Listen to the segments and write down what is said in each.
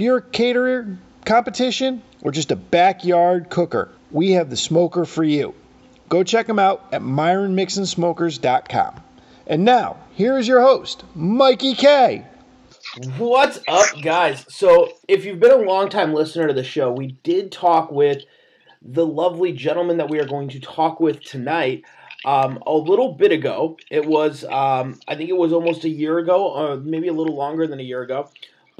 if you're a caterer, competition, or just a backyard cooker, we have the smoker for you. Go check them out at myronmixonsmokers.com. And now, here is your host, Mikey K. What's up, guys? So, if you've been a long-time listener to the show, we did talk with the lovely gentleman that we are going to talk with tonight um, a little bit ago. It was, um, I think it was almost a year ago, or maybe a little longer than a year ago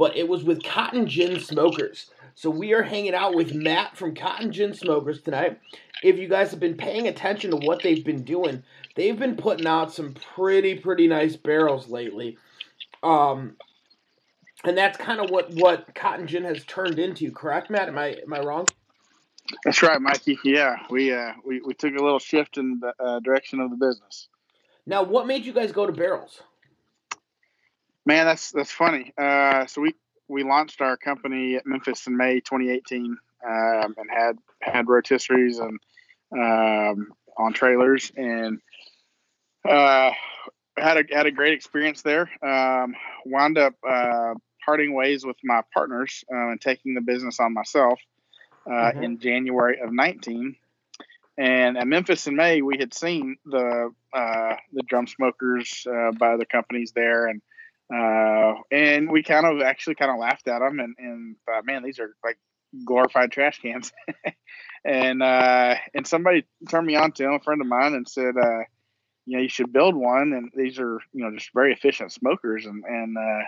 but it was with Cotton Gin Smokers. So we are hanging out with Matt from Cotton Gin Smokers tonight. If you guys have been paying attention to what they've been doing, they've been putting out some pretty pretty nice barrels lately. Um, and that's kind of what what Cotton Gin has turned into, correct, Matt? Am I am I wrong? That's right, Mikey. Yeah, we uh, we we took a little shift in the uh, direction of the business. Now, what made you guys go to barrels? Man, that's that's funny. Uh, so we we launched our company at Memphis in May 2018, um, and had had rotisseries and um, on trailers, and uh, had a had a great experience there. Um, wound up uh, parting ways with my partners uh, and taking the business on myself uh, mm-hmm. in January of 19. And at Memphis in May, we had seen the uh, the drum smokers uh, by the companies there, and uh, and we kind of actually kind of laughed at them and, and thought, man, these are like glorified trash cans. and uh, and somebody turned me on to a friend of mine, and said, uh, you know, you should build one. And these are you know just very efficient smokers. And and uh,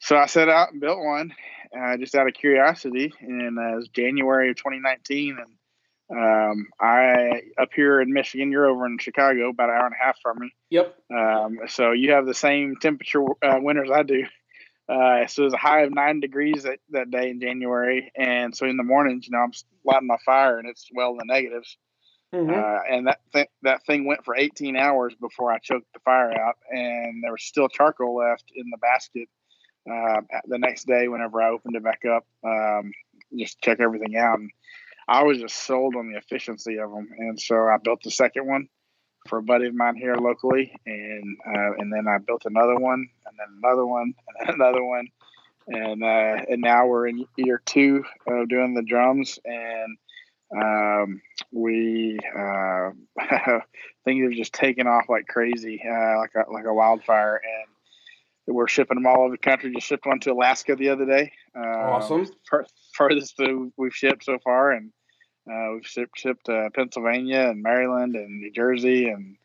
so I set out and built one, uh, just out of curiosity. And uh, it was January of 2019, and um, I up here in Michigan, you're over in Chicago, about an hour and a half from me. Yep. Um, so you have the same temperature uh, winters I do. Uh, so it was a high of nine degrees that, that day in January, and so in the mornings, you know, I'm lighting my fire and it's well in the negatives. Mm-hmm. Uh, and that th- that thing went for 18 hours before I choked the fire out, and there was still charcoal left in the basket. Uh, the next day, whenever I opened it back up, um, just check everything out, and I was just sold on the efficiency of them, and so I built the second one for a buddy of mine here locally, and uh, and then I built another one, and then another one, and then another one, and uh, and now we're in year two of doing the drums, and um, we uh, things have just taken off like crazy, uh, like a, like a wildfire, and we're shipping them all over the country. Just shipped one to Alaska the other day. Um, awesome. Farthest we've shipped so far, and uh, we've shipped, shipped to Pennsylvania and Maryland and New Jersey and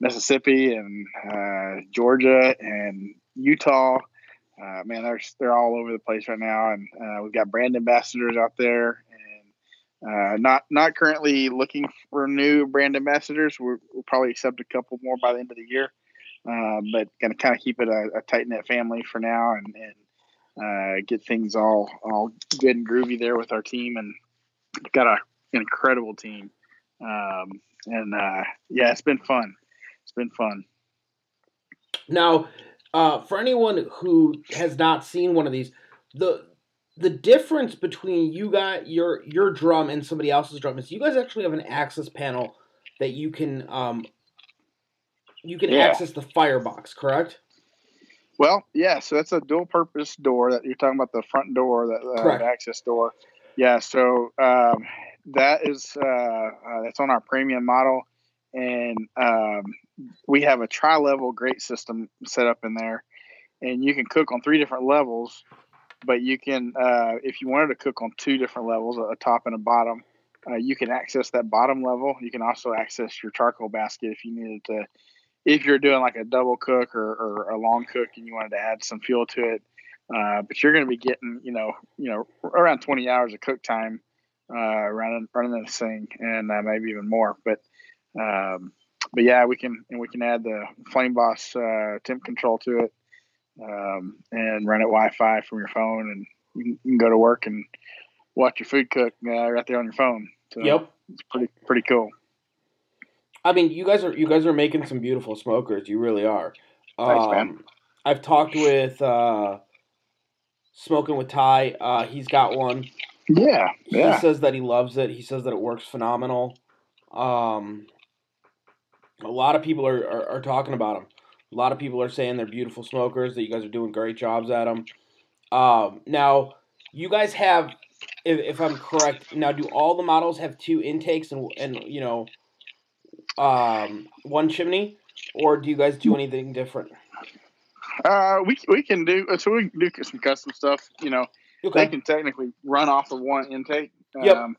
Mississippi and uh, Georgia and Utah. Uh, man, they're they're all over the place right now, and uh, we've got brand ambassadors out there, and uh, not not currently looking for new brand ambassadors. we will probably accept a couple more by the end of the year, uh, but to kind of keep it a, a tight knit family for now, and, and get things all all good and groovy there with our team, and got a an incredible team. Um, and uh, yeah, it's been fun. It's been fun. Now, uh, for anyone who has not seen one of these, the the difference between you got your your drum and somebody else's drum is you guys actually have an access panel that you can um, you can yeah. access the firebox, correct? Well, yeah. So that's a dual purpose door that you're talking about the front door, that uh, access door. Yeah. So um, that is uh, uh, that's on our premium model, and um, we have a tri-level grate system set up in there, and you can cook on three different levels. But you can, uh, if you wanted to cook on two different levels, a top and a bottom, uh, you can access that bottom level. You can also access your charcoal basket if you needed to, if you're doing like a double cook or, or a long cook and you wanted to add some fuel to it. Uh, but you're going to be getting, you know, you know, around 20 hours of cook time uh, running running this thing, and uh, maybe even more. But um, but yeah, we can and we can add the Flame Boss uh, temp control to it, um, and run it Wi-Fi from your phone, and you can go to work and watch your food cook uh, right there on your phone. So Yep. it's pretty pretty cool. I mean, you guys are you guys are making some beautiful smokers. You really are. Thanks, man. Um, I've talked with uh, smoking with Ty. Uh, he's got one. Yeah, He yeah. says that he loves it. He says that it works phenomenal. Um, a lot of people are, are, are talking about them. A lot of people are saying they're beautiful smokers. That you guys are doing great jobs at them. Um, now, you guys have, if, if I'm correct, now do all the models have two intakes and and you know, um, one chimney, or do you guys do anything different? Uh, we we can do so. We can do some custom stuff. You know, they can technically run off of one intake. Yep. Um,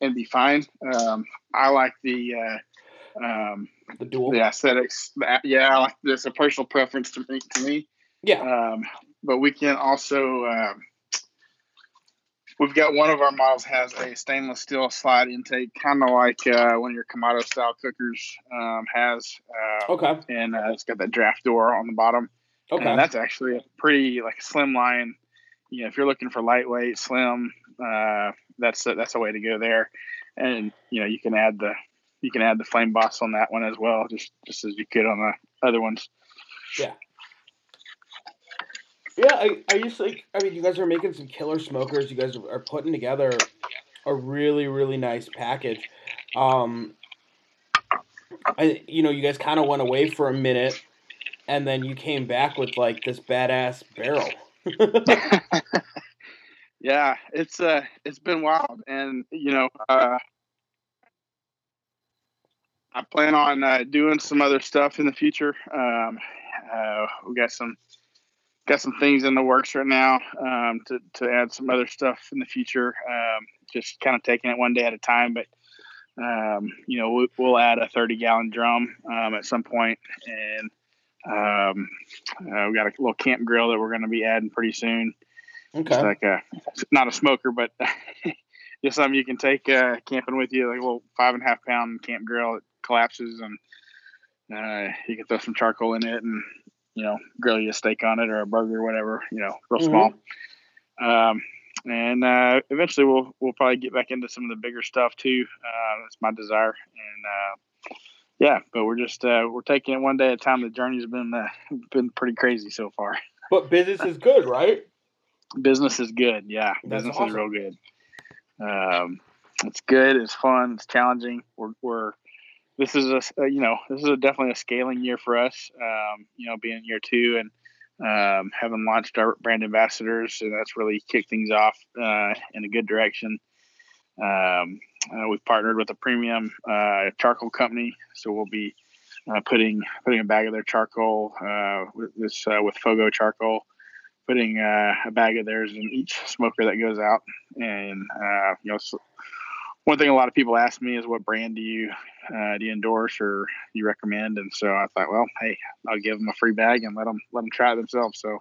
and be fine. Um, I like the uh, um, The dual. the aesthetics. The, yeah, I like this a personal preference to me. To me. Yeah. Um, but we can also um, we've got one of our models has a stainless steel slide intake, kind of like uh, one of your Kamado style cookers um, has, uh, Okay. and uh, it's got that draft door on the bottom. Okay. And that's actually a pretty like slim line. You know, if you're looking for lightweight, slim, uh, that's a, that's a way to go there. And you know, you can add the you can add the flame boss on that one as well, just just as you could on the other ones. Yeah, I, I just like. I mean, you guys are making some killer smokers. You guys are putting together a really, really nice package. Um, I, you know, you guys kind of went away for a minute, and then you came back with like this badass barrel. yeah, it's uh it's been wild, and you know, uh, I plan on uh, doing some other stuff in the future. Um, uh, we got some got some things in the works right now um, to to add some other stuff in the future. Um, just kind of taking it one day at a time, but um, you know, we, we'll add a 30 gallon drum um, at some point, and um, uh, we got a little camp grill that we're going to be adding pretty soon. Okay. like a not a smoker, but just something you can take uh, camping with you, like a little five and a half pound camp grill that collapses, and uh, you can throw some charcoal in it, and you know, grill you a steak on it or a burger or whatever, you know, real small. Um, and uh, eventually, we'll we'll probably get back into some of the bigger stuff too. Uh, that's my desire, and uh, yeah, but we're just uh, we're taking it one day at a time. The journey's been uh, been pretty crazy so far But business is good, right? business is good. Yeah, That's business awesome. is real good. Um, it's good. It's fun. It's challenging. We're, we're this is a uh, you know this is a, definitely a scaling year for us. Um, you know, being year two and um, having launched our brand ambassadors, and that's really kicked things off uh, in a good direction. Um, uh, we've partnered with a premium uh, charcoal company, so we'll be uh, putting putting a bag of their charcoal uh, with this with Fogo charcoal putting a bag of theirs in each smoker that goes out. And you know, so one thing a lot of people ask me is, what brand do you uh, do you endorse or you recommend? And so I thought, well, hey, I'll give them a free bag and let them let them try it themselves. So,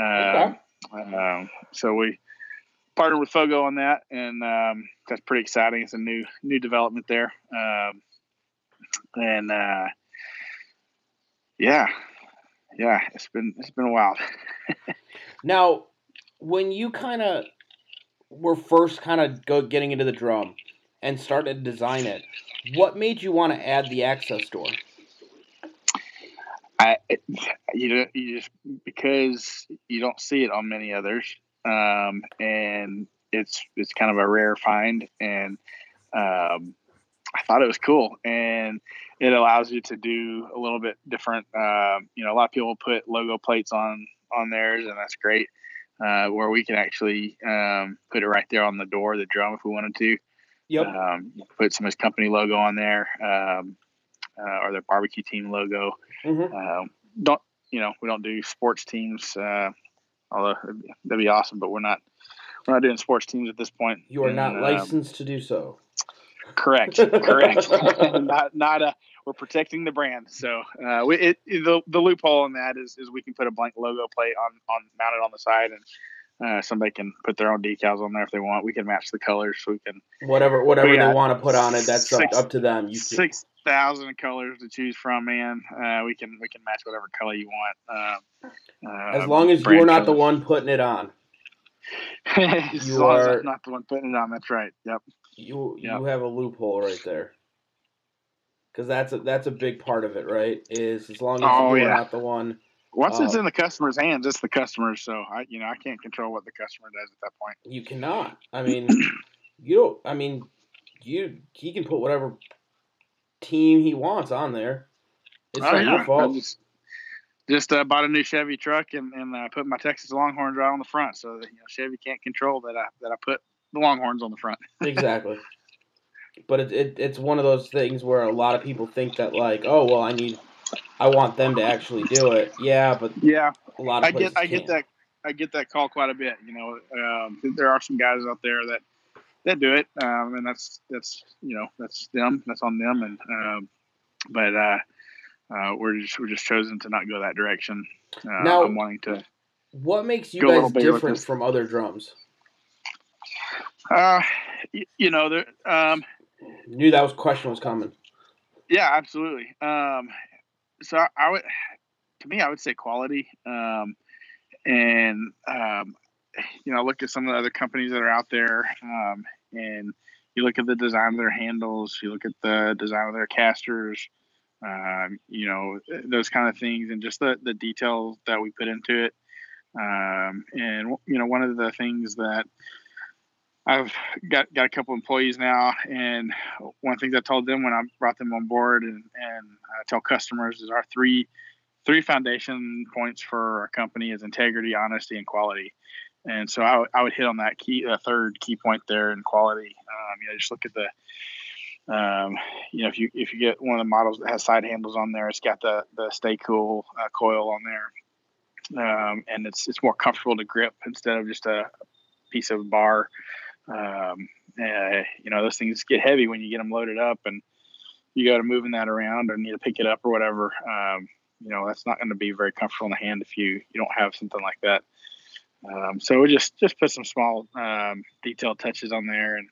uh, um, so we partnered with Fogo on that, and um, that's pretty exciting. It's a new new development there, um, and uh, yeah, yeah, it's been it's been wild. Now, when you kind of were first kind of go getting into the drum and started to design it, what made you want to add the access door? I you know you just because you don't see it on many others, um, and it's it's kind of a rare find, and um, I thought it was cool, and it allows you to do a little bit different. Um, you know, a lot of people put logo plates on on theirs, and that's great. Uh, where we can actually um, put it right there on the door, the drum, if we wanted to. Yep. Um, put some of his company logo on there, um, uh, or the barbecue team logo. hmm Um, don't you know? We don't do sports teams, uh, although that'd be- awesome. But we're not we're not doing sports teams at this point. You are And, not um, licensed to do so. correct, correct. not not a. We're protecting the brand. So uh, we, it, it- the the loophole in that is is we can put a blank logo plate on on mounted on the side and. Uh, somebody can put their own decals on there if they want. We can match the colors. So we can Whatever, whatever they want to put on it, that's up, six- up to them. You six thousand colors to choose from, man. Uh, we can we can match whatever color you want. Um, uh, as long as you're not the one putting it on. You are- not the one putting it on. That's right. Yep. You Yeah. you have a loophole right there. Because that's a, that's a big part of it, right? Is as long as Oh, you're yeah. not the one. Once it's Um, in the customer's hands, it's the customer. So I, you know, I can't control what the customer does at that point. You cannot. I mean, you don't. I mean, you he can put whatever team he wants on there. It's Oh, not yeah. your fault. I just just uh, bought a new Chevy truck and and uh, put my Texas Longhorns right on the front, so that you know Chevy can't control that I that I put the Longhorns on the front. exactly. But it, it it's one of those things where a lot of people think that like, oh well, I need, I want them to actually do it. Yeah, but Yeah, a lot of I get I get can't. that I get that call quite a bit. You know, um, there are some guys out there that that do it, um, and that's that's you know that's them. That's on them. And um, but uh, uh, we're just we're just chosen to not go that direction. Uh, Now- I'm wanting to. What makes you Go a little guys different from other drums? Uh, you, you know, there, um, Knew that was question was coming. Yeah, absolutely. Um, so I, I would, to me, I would say quality. Um, and um, you know, look at some of the other companies that are out there, um, and you look at the design of their handles, you look at the design of their casters, um, you know, those kind of things, and just the the details that we put into it. Um, and you know, one of the things that I've got got a couple employees now, and one of the things I told them when I brought them on board, and and I tell customers is our three three foundation points for our company is integrity, honesty, and quality. And so I, would- I would hit on that key, the third key point there in quality. Um, you know, just look at the, um, you know, if you if you get one of the models that has side handles on there, it's got the the Stay Cool uh, coil on there, um, and it's it's more comfortable to grip instead of just a piece of bar. Um, uh, you know, those things get heavy when you get them loaded up, and you go to moving that around or need to pick it up or whatever. Um, you know, that's not going to be very comfortable in the hand if you you don't have something like that. Um, so we just just put some small um, detailed touches on there, and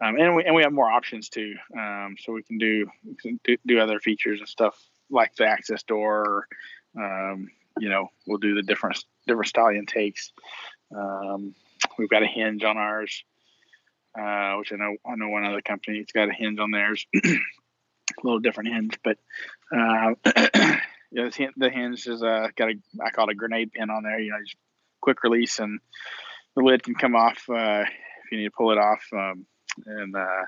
um, and we and we have more options too. Um, so we can do, do other features and stuff like the access door. Or, um, you know, we'll do the different different style takes. Um, we've got a hinge on ours, uh, which I know I know one other company. It's got a hinge on theirs, a little different hinge, but uh, yeah, the hinge is uh, got a I call it a grenade pin on there. You know, just quick release and the lid can come off uh, if you need to pull it off. Um, and uh,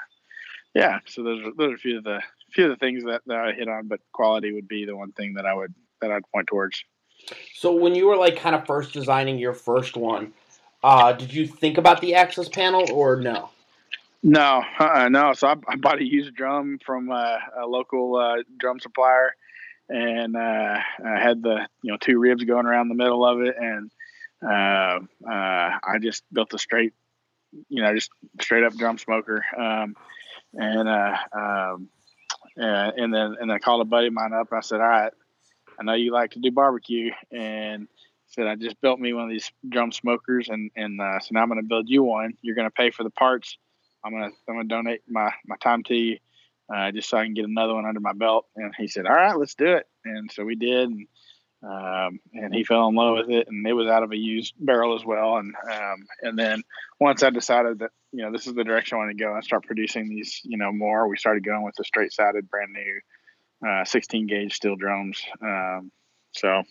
yeah, so those are, those are a few of the few of the things that, that I hit on, but quality would be the one thing that I would that I'd point towards. So when you were like kind of first designing your first one, uh, did you think about the access panel or no? No, uh, no. So I, I bought a used drum from uh, a local uh, drum supplier, and uh, I had the you know two ribs going around the middle of it, and uh, uh, I just built a straight, you know, just straight up drum smoker, um, and um, and then and I called a buddy of mine up. I said, all right, I know you like to do barbecue, and said I just built me one of these drum smokers, and and uh, so now I'm going to build you one. You're going to pay for the parts. I'm gonna I'm gonna donate my my time to you, uh, just so I can get another one under my belt. And he said, all right, let's do it. And so we did, and um, and he fell in love with it, and it was out of a used barrel as well. And um, and then once I decided that you know this is the direction I want to go and start producing these you know more, we started going with the straight sided brand new uh, 16 gauge steel drums. Um, so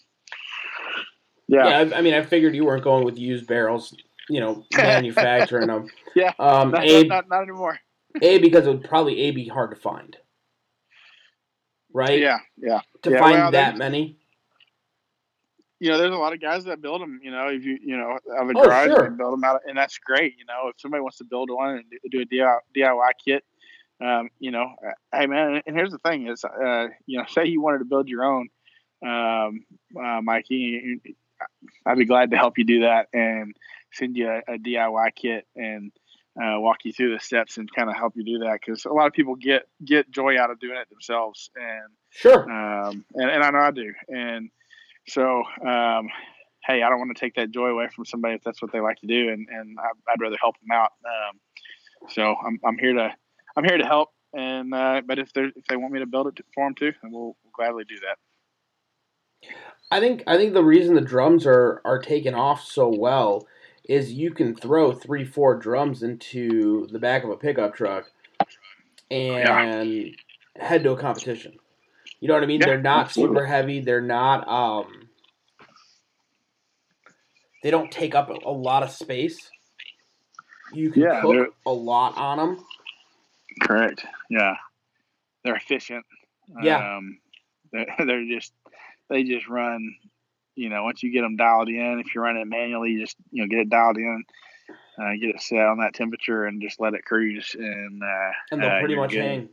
yeah, I, I mean, I figured you weren't going with used barrels, you know, manufacturing them. Yeah, Um, not, a, not, not anymore. a because it would probably a be hard to find, right? Yeah, yeah. To Yeah, find well, that many. you know, there's a lot of guys that build them. You know, if you you know have a Oh, garage sure. and build them out, and that's great. You know, if somebody wants to build one and do- a DIY DIY kit, um, you know, uh, hey man, and here's the thing: is uh, you know, say you wanted to build your own, um, uh, Mikey, I'd be glad to help you do that and send you a, a DIY kit and uh, walk you through the steps and kind of help you do that because a lot of people get get joy out of doing it themselves and Sure. um, and, and I know I do. And so, um, hey, I don't want to take that joy away from somebody if that's what they like to do, and, and I, I'd rather help them out. Um, so I'm, I'm here to I'm here to help. And uh, but if they if they want me to build it for them too, then we'll, we'll gladly do that. I think I think the reason the drums are are taken off so well is you can throw three, four drums into the back of a pickup truck and yeah. head to a competition. You know what I mean? Yeah, they're not absolutely. super heavy. They're not. Um, they don't take up a, a lot of space. You can yeah, cook a lot on them. Correct. Yeah, they're efficient. Yeah. Um, they're, they're just they just run. You know, once you get them dialed in, if you're running it manually, you just you know get it dialed in, uh, get it set on that temperature, and just let it cruise. And uh, and they'll uh, pretty much good. hang.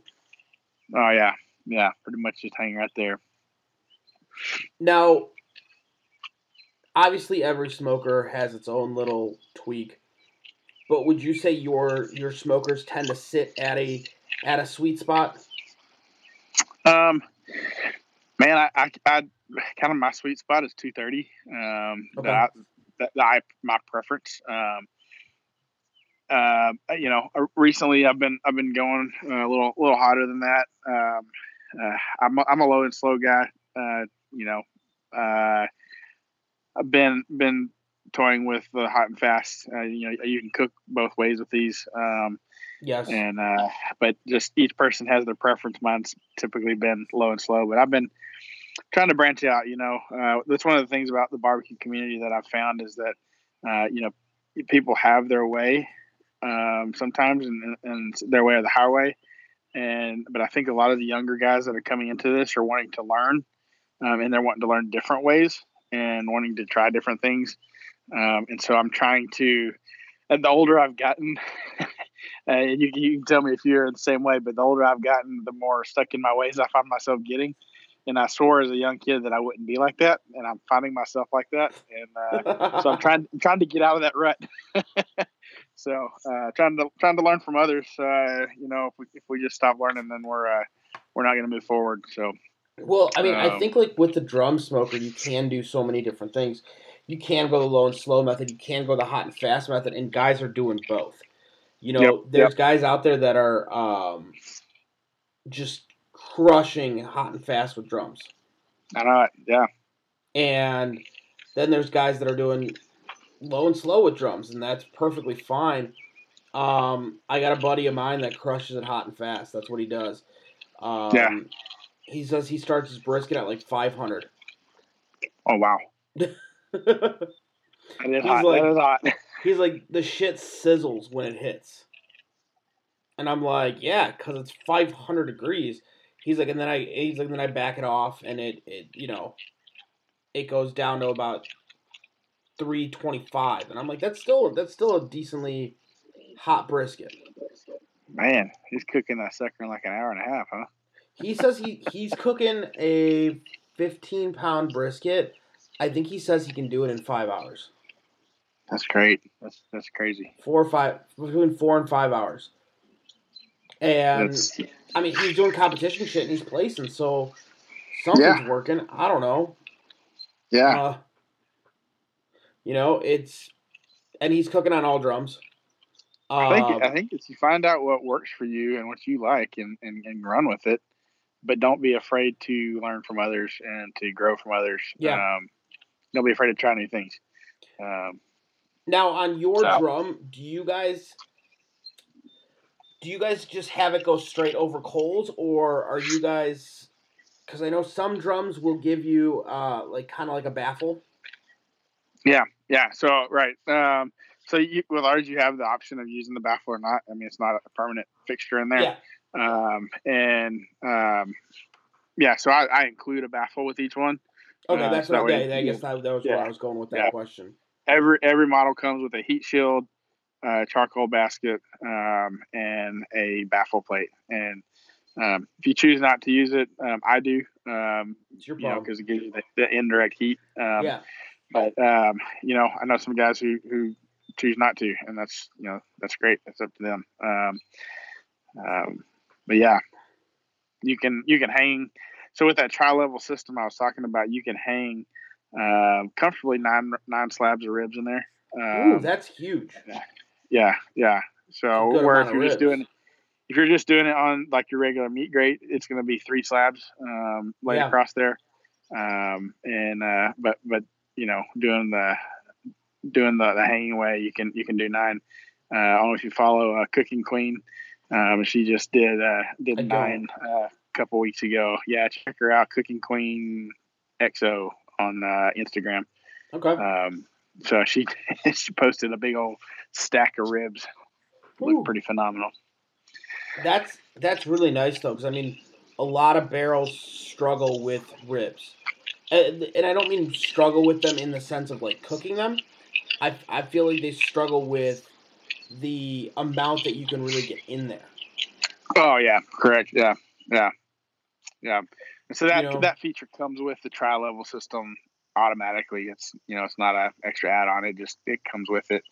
Oh yeah, yeah, pretty much just hang right there. Now, obviously, every smoker has its own little tweak, but would you say your your smokers tend to sit at a at a sweet spot? Um, man, I, I, I kind of my sweet spot is two thirty. Um, okay. that, I, that, that I my preference. Um, uh, you know, uh, recently I've been I've been going a little a little hotter than that. Um, uh, I'm a, I'm a low and slow guy. Uh, you know, uh, I've been been toying with the hot and fast. Uh, you know, you can cook both ways with these. Um, yes. And uh, but just each person has their preference. Mine's typically been low and slow, but I've been trying to branch out. You know, uh, that's one of the things about the barbecue community that I've found is that uh, you know people have their way um, sometimes, and, and their way or the highway. And but I think a lot of the younger guys that are coming into this are wanting to learn, um, and they're wanting to learn different ways and wanting to try different things. Um, and so I'm trying to. And the older I've gotten, uh, you, you can tell me if you're the same way, but the older I've gotten, the more stuck in my ways I find myself getting. And I swore as a young kid that I wouldn't be like that, and I'm finding myself like that. And uh, so I'm trying, I'm trying to get out of that rut. So uh, trying to trying to learn from others. Uh, you know, if we if we just stop learning, then we're uh, we're not going to move forward. So. Well, I mean, um, I think like with the drum smoker, you can do so many different things. You can go the low and slow method. You can go the hot and fast method, and guys are doing both. You know, yep, there's yep. guys out there that are um, just crushing hot and fast with drums. I know. Yeah. And then there's guys that are doing low and slow with drums, and that's perfectly fine. Um, I got a buddy of mine that crushes it hot and fast. That's what he does. Um, yeah. He says he starts his brisket at like 500. Oh wow. that is hot. Like, that is hot. he's like the shit sizzles when it hits, and I'm like, yeah, because it's 500 degrees. He's like, and then I he's like, and then I back it off, and it it you know, it goes down to about 325 and i'm like that's still that's still a decently hot brisket. Man he's cooking that sucker in like an hour and a half huh? He says he he's cooking a 15 pound brisket. I think he says he can do it in five hours. That's great. That's that's crazy. Four or five between four and five hours and that's... i mean he's doing competition shit and he's placing so something's yeah. working i don't know yeah uh, you know, it's and he's cooking on all drums. Um, I think I think it's you find out what works for you and what you like and, and, and run with it, but don't be afraid to learn from others and to grow from others. Yeah. Um, don't be afraid to try new things. Um, now on your so. drum, do you guys do you guys just have it go straight over coals or are you guys because I know some drums will give you uh, like kind of like a baffle. Yeah, yeah. So right. Um, so you, with ours, you have the option of using the baffle or not. I mean, it's not a permanent fixture in there. Yeah. Um, and um, yeah, so I, I, include a baffle with each one. Okay, uh, that's so what. That yeah, I guess that, that was yeah, where I was going with that yeah. question. Every every model comes with a heat shield, uh, charcoal basket, um, and a baffle plate. And um, if you choose not to use it, um, I do. Um, it's your you know, because it gives you the, the indirect heat. Um, yeah. But um, you know, I know some guys who who choose not to, and that's you know that's great. It's up to them. Um, um, but yeah, you can you can hang. So with that tri level system I was talking about, you can hang uh, comfortably nine nine slabs of ribs in there. Um, Ooh, that's huge. Yeah, yeah. So where if you're just doing if you're just doing it on like your regular meat grate, it's going to be three slabs um, laid yeah. across there. Um, and uh, but but you know, doing the doing the, the hanging way, you can you can do nine. Uh, I don't know if you follow uh, Cooking Queen. Um, she just did uh, did nine uh, a couple weeks ago. Yeah, check her out, Cooking Queen XO on uh, Instagram. Okay. Um, so she she posted a big old stack of ribs. Looked pretty phenomenal. That's that's really nice though, because I mean, a lot of barrels struggle with ribs, and, and I don't mean struggle with them in the sense of like cooking them. I I feel like they struggle with the amount that you can really get in there. Oh yeah, correct. Yeah, yeah, yeah. And so that You know- that feature comes with the tri level system automatically. It's you know it's not an extra add on. It just it comes with it,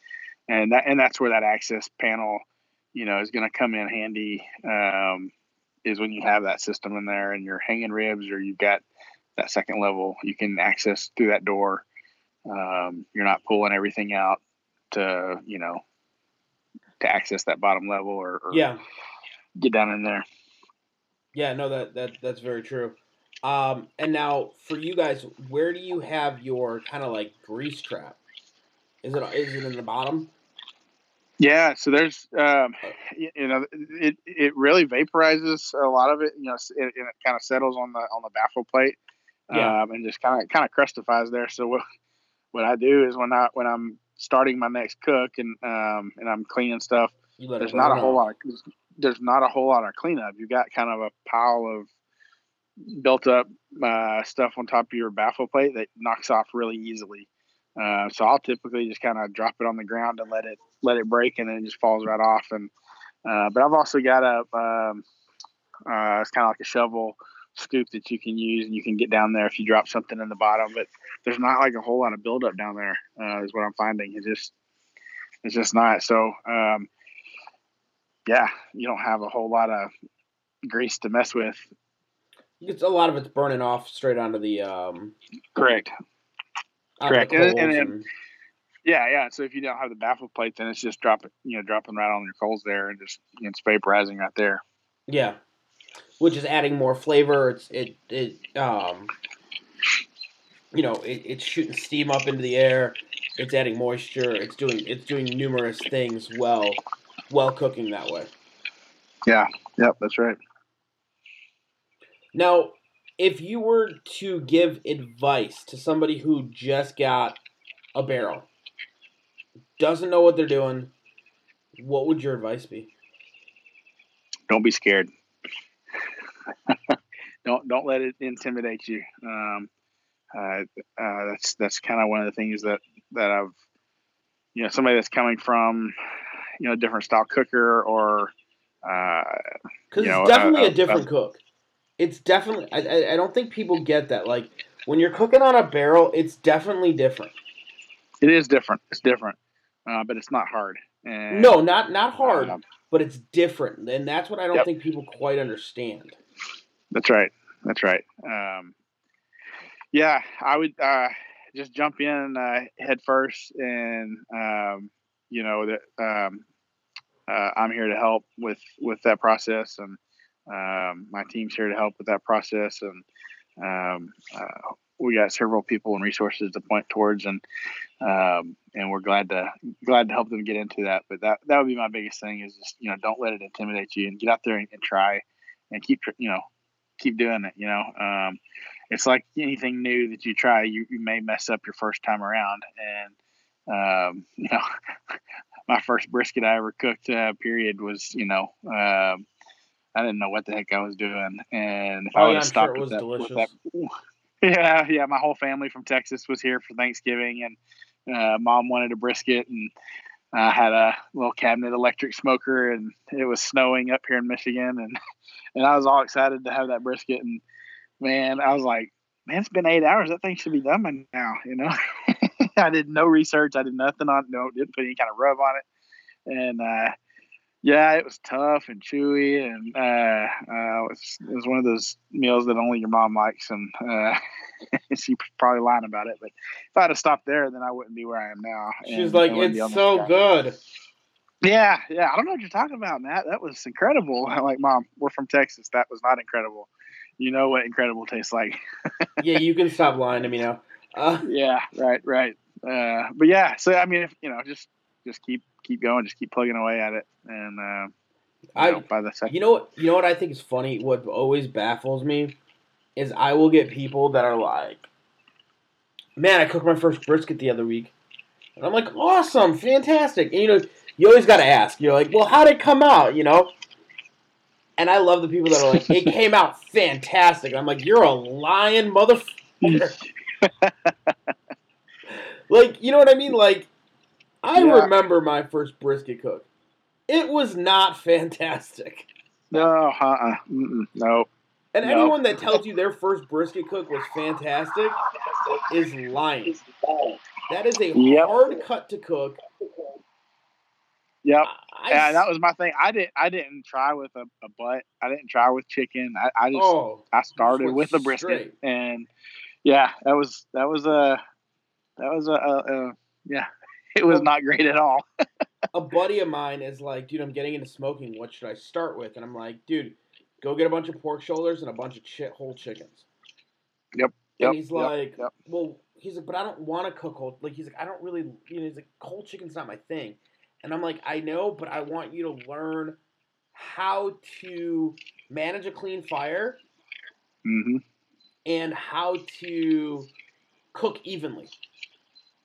and that and that's where that access panel, you know, is going to come in handy. Um, is when you have that system in there and you're hanging ribs or you've got that second level, you can access through that door. Um, you're not pulling everything out to you know to access that bottom level or, or Yeah, get down in there. yeah, no, that that that's very true. Um, and now for you guys, where do you have your kind of like grease trap? Is it is it in the bottom? Yeah, so there's, um, y- you know, it it really vaporizes a lot of it. You know, it, and it kind of settles on the on the baffle plate, Yeah. um, and just kind of kind of crustifies there. So what what I do is when I when I'm starting my next cook and um and I'm cleaning stuff, there's not a whole lot of there's not a whole lot of cleanup. You got kind of a pile of built up uh, stuff on top of your baffle plate that knocks off really easily. Uh, so I'll typically just kind of drop it on the ground and let it let it break, and then it just falls right off. And uh, but I've also got a um, uh, it's kind of like a shovel scoop that you can use, and you can get down there if you drop something in the bottom. But there's not like a whole lot of buildup down there, uh, is what I'm finding. It's just it's just not. So um, yeah, you don't have a whole lot of grease to mess with. It's a lot of it's burning off straight onto the um Correct. Correct. the And- and- and, Yeah, yeah. So if you don't have the baffle plate, then it's just dropping, you know, dropping right on your coals there, and just you know, it's vaporizing right there. yeah, which is adding more flavor. It's it it um you know it, it's shooting steam up into the air. It's adding moisture. It's doing it's doing numerous things well while cooking that way. Yeah. Yep, that's right. Now, if you were to give advice to somebody who just got a barrel, doesn't know what they're doing, what would your advice be? Don't be scared. don't don't let it intimidate you. Um, uh, uh, that's that's kind of one of the things that that I've, you know, somebody that's coming from, you know, a different style cooker or, uh, Because know, it's definitely uh, a uh, different cook. It's definitely. I, I, don't think people get that. Like when you're cooking on a barrel, it's definitely different. it is different. It's different, uh, but it's not hard. And, No, not not hard, um, but it's different, and that's what I don't Yep. think people quite understand. That's right. That's right. Um, yeah, I would uh, just jump in uh, head first, and um, you know that um, uh, I'm here to help with with that process, and um, my team's here to help with that process, and um, uh, we got several people and resources to point towards, and um, and we're glad to glad to help them get into that. But that that would be my biggest thing is just you know don't let it intimidate you, and get out there and, and try, and keep you know keep doing it. You know, um, it's like anything new that you try, you, you may mess up your first time around. And, um, you know, my first brisket I ever cooked, uh, period, was, you know, um, I didn't know what the heck I was doing. And if Oh, I would have stopped sure it with, was that, with that, yeah, yeah, my whole family from Texas was here for Thanksgiving, and uh, mom wanted a brisket, and I had a little cabinet electric smoker, and it was snowing up here in Michigan, and and I was all excited to have that brisket. And man, I was like, man, it's been eight hours. That thing should be done by now. You know, I did no research. I did nothing on. No, didn't put any kind of rub on it. And uh, yeah, it was tough and chewy, and uh, uh, it, was, it was one of those meals that only your mom likes. And uh, she's probably lying about it. But if I'd have stopped there, then I wouldn't be where I am now. She's like, I wouldn't be on it's so job." good. Yeah, yeah. I don't know what you're talking about, Matt. That was incredible. I'm like, Mom, we're from Texas. That was not incredible. You know what incredible tastes like. yeah, you can stop lying to me now. Uh, Yeah, right, right. uh, but yeah, so I mean, if, you know, just just keep keep going, just keep plugging away at it, and uh, I know, by the second, you know what you know what I think is funny. What always baffles me is I will get people that are like, "Man, I cooked my first brisket the other week," and I'm like, "Awesome, fantastic!" And you know, you always got to ask. You're like, "Well, how did it come out?" You know. And I love the people that are like, "It came out fantastic." And I'm like, "You're a lying motherfucker." like, you know what I mean? Like, I Yeah. remember my first brisket cook. It was not fantastic. no, uh-uh, mm-mm, no, And No. anyone that tells you their first brisket cook was fantastic is lying. That is a Yep. hard cut to cook. yep. I, Yeah, that was my thing. I didn't. I didn't try with a, a butt. I didn't try with chicken. I, I just. oh, I started with a brisket, straight. and yeah, that was that was a that was a, a, a yeah. It was not great at all. a buddy of mine is like, dude, I'm getting into smoking. What should I start with? And I'm like, dude, go get a bunch of pork shoulders and a bunch of chi- whole chickens. Yep, yep, And he's like, yep. well, he's like, but I don't want to cook whole. Like, he's like, I don't really, you know, he's like, whole chicken's not my thing. And I'm like, I know, but I want you to learn how to manage a clean fire hmm and how to cook evenly.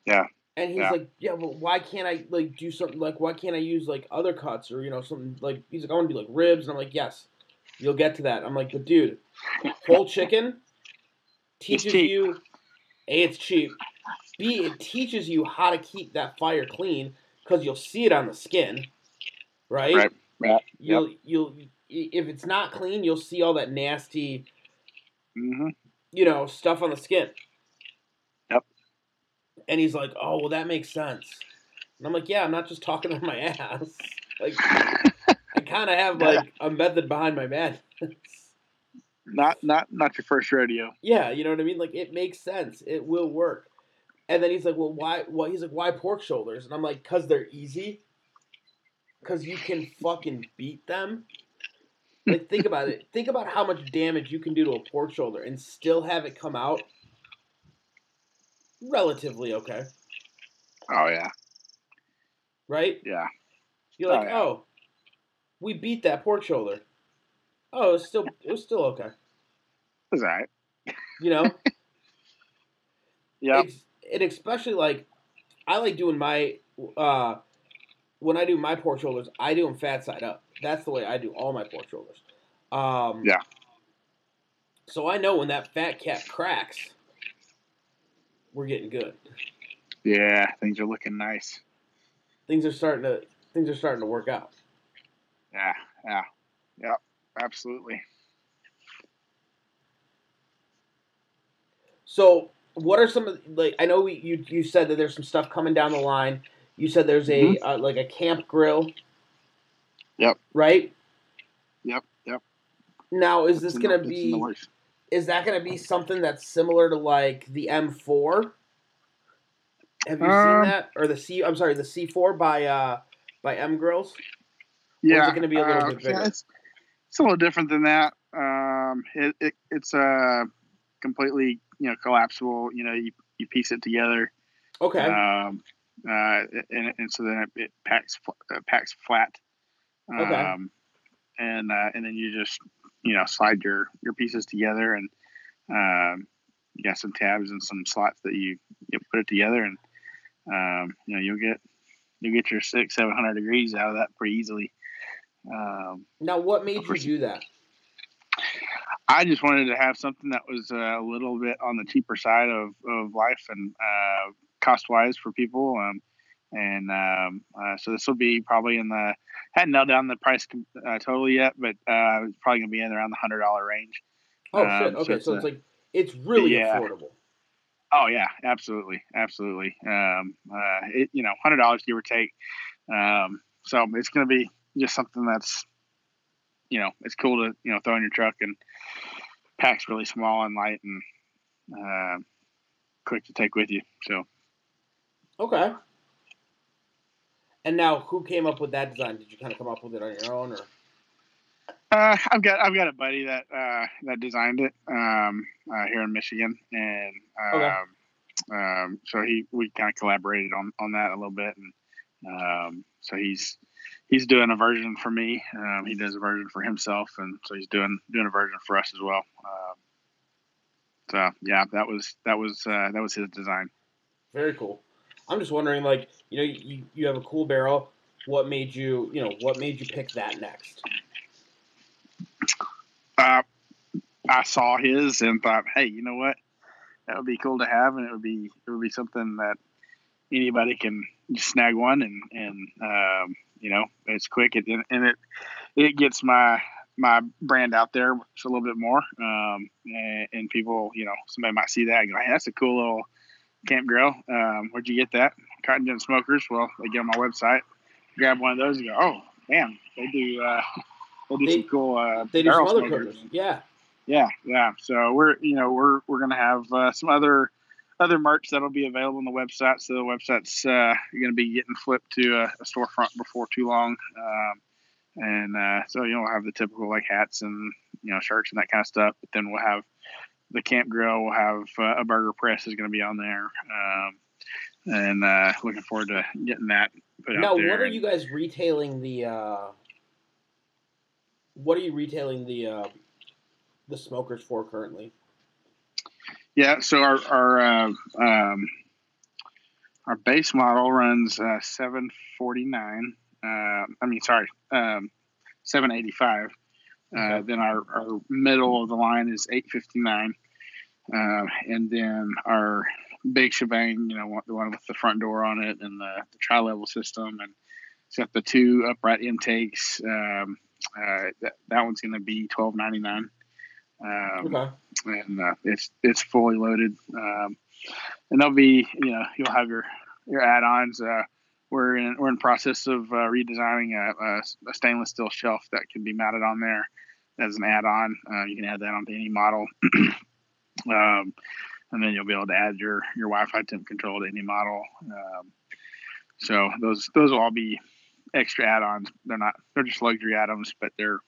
Yeah. And he's Yeah. like, yeah, but why can't I like do something like why can't I use like other cuts or you know something like he's like I want to do like ribs and I'm like yes, you'll get to that. I'm like, but dude, whole chicken teaches you a it's cheap. B it teaches you how to keep that fire clean because you'll see it on the skin, right? Right. Right. You'll you'll if it's not clean, you'll see all that nasty hmm you know, stuff on the skin. And he's like, "Oh, well, that makes sense." And I'm like, "Yeah, I'm not just talking out my ass. Like, I kind of have like a method behind my madness." Not not not your first rodeo. yeah, you know what I mean? Like, it makes sense. It will work. And then he's like, "Well, why? Well, he's like, why pork shoulders?" And I'm like, "Cause they're easy. Cause you can fucking beat them." Like, think about it. Think about how much damage you can do to a pork shoulder and still have it come out relatively okay, Oh yeah, right? yeah. You're like, Oh, yeah. oh, we beat that pork shoulder. Oh, it's still it was still okay. That's all right. You know. Ex- and especially like I like doing my uh when I do my pork shoulders, I do them fat side up. That's the way I do all my pork shoulders. Um, Yeah. So I know when that fat cat cracks, we're getting good. Yeah, things are looking nice. Things are starting to things are starting to work out. Yeah, yeah, yep. Absolutely. So, what are some of like? I know we, you you said that there's some stuff coming down the line. You said there's a uh, like a camp grill. Mm-hmm. Yep. Right Yep, yep. now, is this It's in gonna the- it's in the be? Is that gonna be something that's similar to like the M4? Have you Um, seen that or the C? I'm sorry, the C4 by uh by M Grills. Yeah, it gonna be a little uh, bit bigger? Yeah, it's, it's a little different than that. Um, it, it it's uh, completely you know collapsible. You know, you, you piece it together. Okay. Um, uh, and, and so then it, it packs uh, packs flat. Um, Okay. And uh, and then you just you know slide your your pieces together and um, you got some tabs and some slots that you, you put it together and um, you know you'll get you'll get your six seven hundred degrees out of that pretty easily. Um, now, what made you do that? I just wanted to have something that was uh, a little bit on the cheaper side of, of life and uh, cost wise for people. Um, and um, uh, so this will be probably in the hadn't nailed down the price uh, totally yet, but uh, it's probably gonna be in around the hundred dollar range. Oh Um, shit. so Okay, it's so it's a- like it's really Yeah. affordable. Oh yeah, absolutely, absolutely. Um, uh, it you know hundred dollars give or take. Um, so it's gonna be just something that's you know it's cool to you know throw in your truck and packs really small and light and uh, quick to take with you. So Okay. And now, who came up with that design? Did you kind of come up with it on your own, or? uh, I've got I've got a buddy that uh, that designed it um, uh, here in Michigan, and um, Okay. um, so he we kind of collaborated on on that a little bit, and um, so he's he's doing a version for me. Um, he does a version for himself, and so he's doing doing a version for us as well. Um, so yeah, that was that was uh, that was his design. Very cool. I'm just wondering, like, you know, you, you have a cool barrel. What made you, you know, what made you pick that next? Uh, I saw his and thought, hey, you know what? That would be cool to have, and it would be it would be something that anybody can snag one, and and um, you know, it's quick, and, and it it gets my my brand out there a little bit more, um, and, and, people, you know, somebody might see that and go, hey, that's a cool little camp grill. Um, where'd you get that? Cotton Gin Smokers. Well, they get on my website, grab one of those, and go, oh, damn, they do. Uh, they do they, some cool. Uh, they do some other smokers. Yeah. Yeah, yeah. So we're you know we're we're gonna have uh, some other other merch that'll be available on the website. So the website's uh, going to be getting flipped to a, a, storefront before too long, um, and uh, so you know we'll have the typical like hats and you know shirts and that kind of stuff. But then we'll have the Camp Grill will have uh, a burger press is going to be on there, um, and uh, looking forward to getting that put now, out there. What are you guys retailing the? Uh, what are you retailing the uh, the smokers for currently? Yeah, so our our uh, um, our base model runs uh, seven forty nine. Um, I mean, sorry, um, seven eighty five. Okay. Then our, our middle of the line is 859. Um, and then our big shebang, you know, the one with the front door on it and the, the tri level system. And it's got the two upright intakes. Um, uh, that, that one's going to be twelve ninety nine. Um, okay. And uh, it's it's fully loaded. Um, and there'll be you know you'll have your your add-ons. Uh, we're in we're in process of uh, redesigning a, a, stainless steel shelf that can be mounted on there as an add-on. Uh, you can add that onto any model. um, and then you'll be able to add your your Wi-Fi temp control to any model. Um, so those those will all be extra add-ons. They're not they're just luxury items, but they're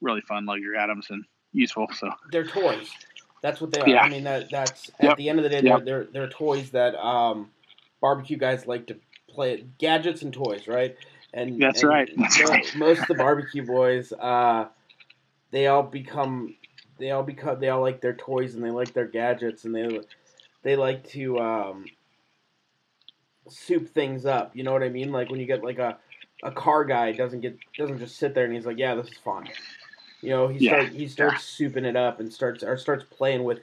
really fun luxury items and useful. So they're toys. That's what they are. Yeah. I mean, that that's at the end of the day, yep. they're, they're they're toys that um, barbecue guys like to play. Gadgets and toys, right? And that's and right. That's most, right. most of the barbecue boys, uh, they all become they all become they all like their toys and they like their gadgets and they they like to um, soup things up. You know what I mean? Like when you get like a a car guy doesn't get doesn't just sit there and he's like, yeah, this is fun. You know, he yeah. starts he starts yeah. souping it up and starts or starts playing with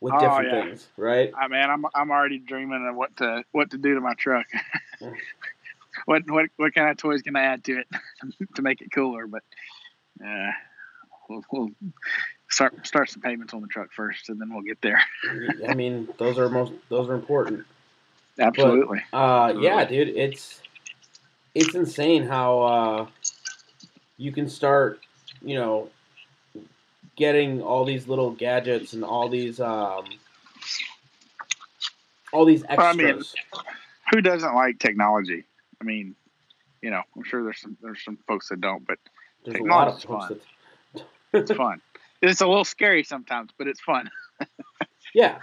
with oh, different yeah. things, right? I mean, I'm I'm already dreaming of what to what to do to my truck. what what what kind of toys can I add to it to make it cooler? But uh, we'll, we'll start start some payments on the truck first, and then we'll get there. I mean, those are most those are important. Absolutely. But, uh, yeah, dude, it's it's insane how uh, you can start you know, getting all these little gadgets and all these um, all these extras. I mean, who doesn't like technology? I mean, you know, I'm sure there's some there's some folks that don't, but there's technology's fun. That... it's fun. It's a little scary sometimes, but it's fun. yeah,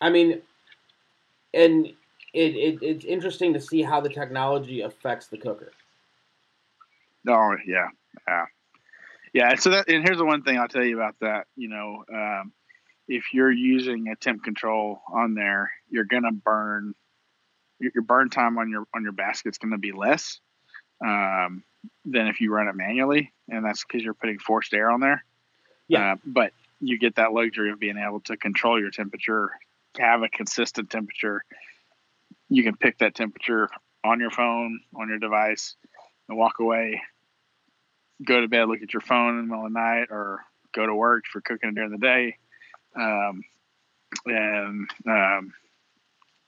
I mean, and it, it it's interesting to see how the technology affects the cooker. Oh yeah, yeah. Yeah. So that, and here's the one thing I'll tell you about that. You know, um, if you're using a temp control on there, you're gonna burn your burn time on your on your basket's gonna be less um, than if you run it manually, and that's because you're putting forced air on there. Yeah. Uh, but you get that luxury of being able to control your temperature, have a consistent temperature. You can pick that temperature on your phone, on your device, and walk away go to bed, look at your phone in the middle of the night, or go to work for cooking during the day. Um, and um,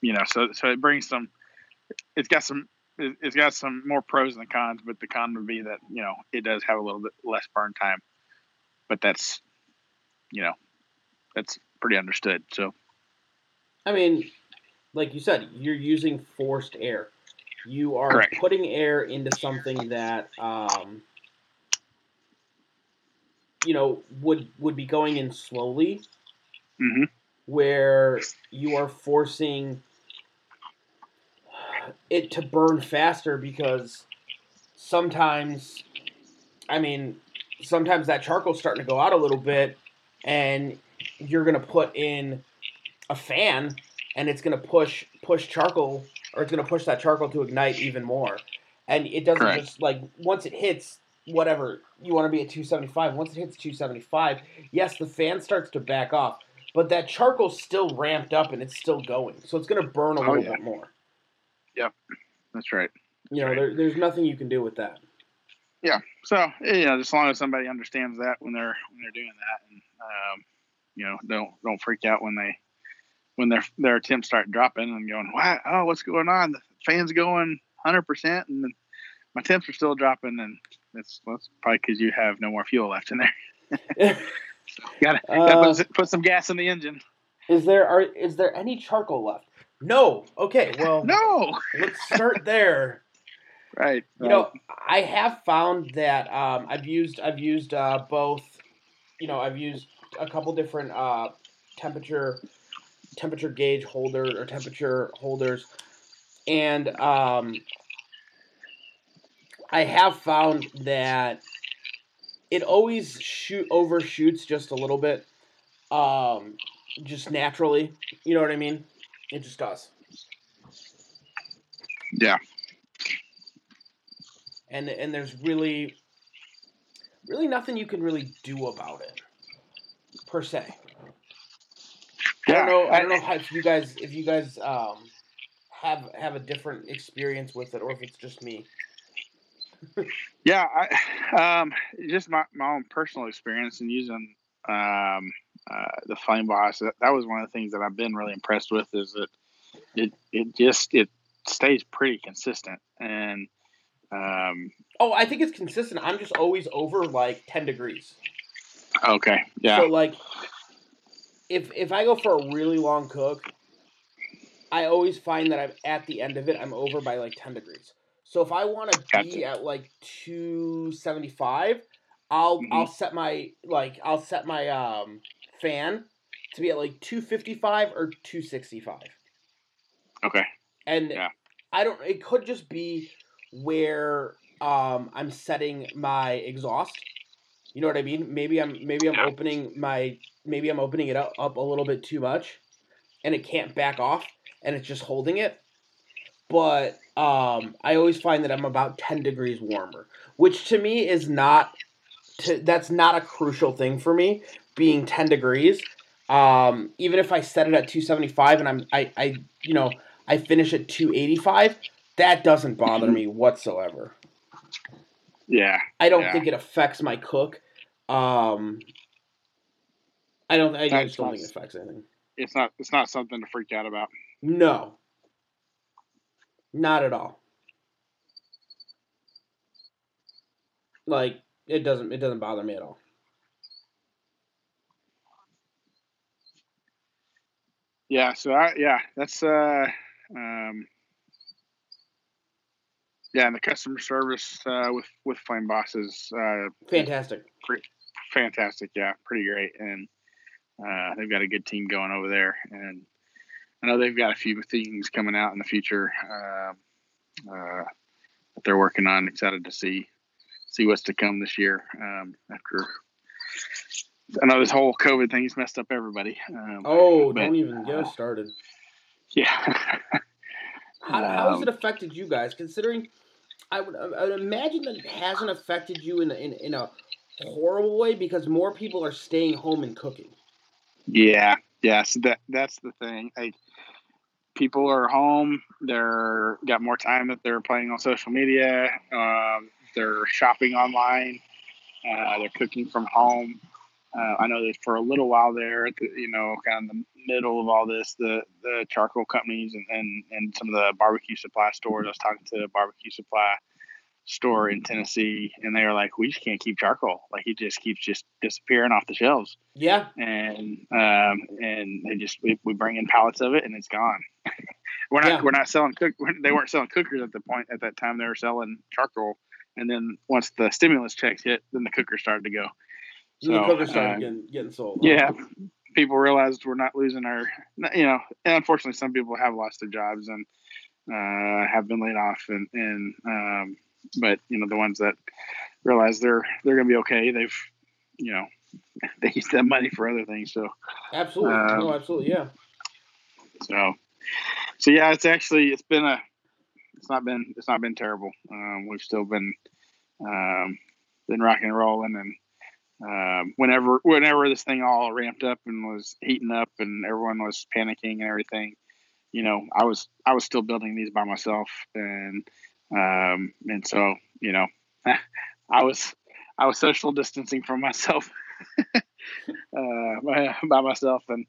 you know, so so it brings some. It's got some. It's got some more pros than cons, but the con would be that you know it does have a little bit less burn time, but that's you know that's pretty understood. So, I mean, like you said, you're using forced air. You are Correct. putting air into something that um, you know would would be going in slowly mm-hmm. where you are forcing it to burn faster because sometimes, I mean, sometimes that charcoal's starting to go out a little bit, and you're gonna put in a fan, and it's gonna push push charcoal, or it's gonna push that charcoal to ignite even more, and it doesn't Correct. just like once it hits whatever you want to be at 275. Once it hits 275, yes, the fan starts to back off, but that charcoal's still ramped up and it's still going, so it's gonna burn a Oh, little yeah. bit more. Yeah, that's right. You know, Right. there, there's nothing you can do with that. So you know, as long as somebody understands that when they're when they're doing that, and um, you know, don't don't freak out when they when their their temps start dropping and going, wow, oh, what's going on? The fan's going 100 percent, and my temps are still dropping, and it's probably because you have no more fuel left in there. gotta gotta Uh, put, put some gas in the engine. Is there are is there any charcoal left? No. Okay. Well, No, let's start there. Right? You know, I have found that um, I've used I've used uh, both. You know, I've used a couple different uh, temperature temperature gauge holder or temperature holders, and um, I have found that it always shoot overshoots just a little bit, um, just naturally. You know what I mean? It just does. Yeah. And and there's really really nothing you can really do about it per se. I don't know. I don't know how, if you guys if you guys um, have have a different experience with it or if it's just me. Yeah, I, um, just my, my own personal experience in using um, uh, the Flame Boss. That, that was one of the things that I've been really impressed with. Is that it it just it stays pretty consistent and um, Oh, I think it's consistent. I'm just always over like ten degrees. okay, yeah, So like, if if I go for a really long cook, I always find that I'm at the end of it. I'm over by like ten degrees. So if I want to be Gotcha. at like two seventy five, I'll Mhm. I'll set my like I'll set my um fan to be at like two fifty five or two sixty five. okay, And Yeah. I don't. It could just be where um, I'm setting my exhaust. You know what I mean? Maybe I'm maybe I'm Yeah. opening my maybe I'm opening it up, up a little bit too much, and it can't back off, and it's just holding it. But um, I always find that I'm about ten degrees warmer, which to me is not. To, that's not a crucial thing for me. Being ten degrees, um, even if I set it at two seventy five and I'm I, I you know I finish at 285, that doesn't bother me whatsoever. yeah, I don't Yeah. think it affects my cook. Um, I don't. I That's just don't not- think it affects anything. it's not it's not something to freak out about. No, not at all. Like it doesn't. It doesn't bother me at all. Yeah, so I yeah, that's uh um yeah, and the customer service uh with with Flame Boss is uh Fantastic. fantastic, yeah, pretty great and uh they've got a good team going over there and I know they've got a few things coming out in the future um uh that they're working on. Excited to see see what's to come this year um after I know this whole COVID thing's messed up everybody. Um, Oh, but, don't even get uh, started. Yeah. How, how has Um, it affected you guys? Considering, I would, I would imagine that it hasn't affected you in in, in a horrible way because more people are staying home and cooking. Yeah, yes, that that's the thing. Like, people are home. They're got more time that they're playing on social media. Um, they're shopping online. Uh, they're cooking from home. Uh, I know that for a little while there, you know, kind of middle of all this, the the charcoal companies and, and and some of the barbecue supply stores. I was talking to a barbecue supply store in Tennessee, and they were like, "We just can't keep charcoal. Like it just keeps just disappearing off the shelves." Yeah, and um, and they just we, we bring in pallets of it and it's gone. we're not Yeah. we're not selling cook. They weren't selling cookers at the point at that time. They were selling charcoal, and then once the stimulus checks hit, then the cookers started to go. and the So, cooker started uh, getting, getting sold. Yeah, people realized we're not losing our, you know, and unfortunately, some people have lost their jobs and uh, have been laid off, and and um, but you know the ones that realize they're they're going to be okay, they've you know they use that money for other things. So absolutely, um, no, absolutely, yeah. So, so yeah, it's actually it's been a it's not been it's not been terrible. Um, we've still been um, been rocking and rolling, and um, whenever whenever this thing all ramped up and was heating up, and everyone was panicking and everything, you know, I was I was still building these by myself, and um, and so you know, I was I was social distancing from myself uh, by, myself, and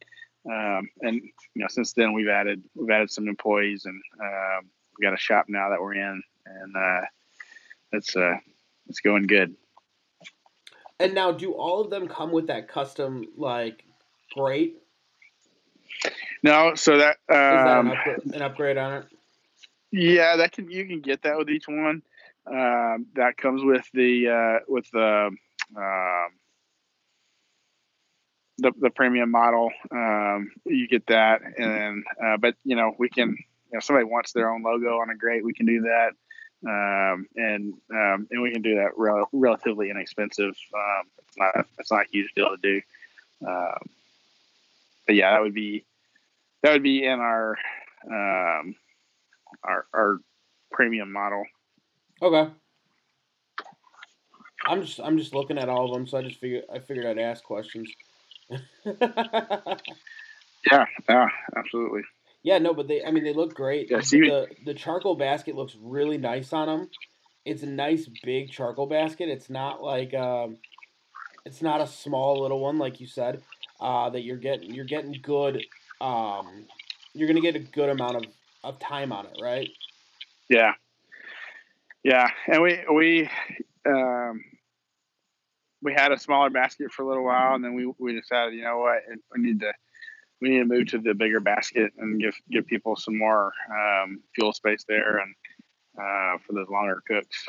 um, and you know, since then we've added we've added some employees, and um, we got a shop now that we're in, and uh, it's uh, it's going good. And now, do all of them come with that custom like grate? No, so that, um, that an, upgrade, an, upgrade, on it. Yeah, that can you can get that with each one. Um, that comes with the uh, with the um, the, the premium model. Um, you get that, and uh, but you know we can. You know, somebody wants their own logo on a grate, we can do that, um, and um, and we can do that rel- relatively inexpensive. Um, it's not it's not a huge deal to do. Um, but yeah, that would be that would be in our um, our our premium model. Okay. I'm just I'm just looking at all of them, so I just figured I figured I'd ask questions. yeah, yeah, absolutely. Yeah, no, but they I mean they look great. Yeah, see, the the charcoal basket looks really nice on them. It's a nice big charcoal basket. It's not like um, it's not a small little one like you said. Uh, that you're getting you're getting good um, you're gonna get a good amount of, of time on it, right? Yeah. Yeah, and we we um, we had a smaller basket for a little while, and then we, we decided, you know what, we need to we need to move to the bigger basket and give give people some more um, fuel space there and uh, for those longer cooks.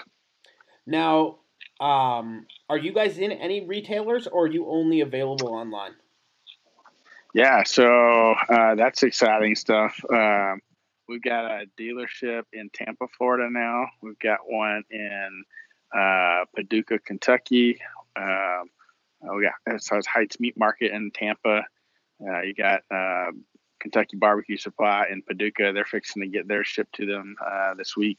Now, um, are you guys in any retailers, or are you only available online? Yeah, so uh, that's exciting stuff. Um, we've got a dealership in Tampa, Florida now. We've got one in uh, Paducah, Kentucky. Um, we got so it's Heights Meat Market in Tampa. Uh, you got uh, Kentucky Barbecue Supply in Paducah. They're fixing to get their shipped to them uh, this week.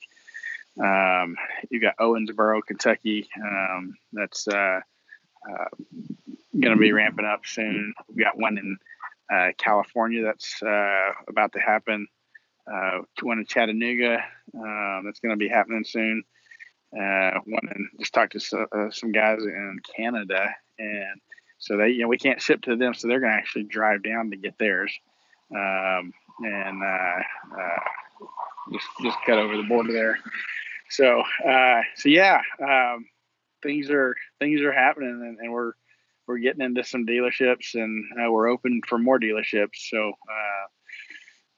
Um, you got Owensboro, Kentucky. Um, that's uh, uh, going to be ramping up soon. We got one in uh, California that's about to happen. one in Chattanooga um, that's going to be happening soon uh, went and just talked to uh, some guys in Canada, and so they, you know, we can't ship to them, so they're going to actually drive down to get theirs, um, and uh, uh, just just cut over the border there. So, uh, so yeah, um, things are things are happening, and, and, we're we're getting into some dealerships, and uh, we're open for more dealerships. So. Uh,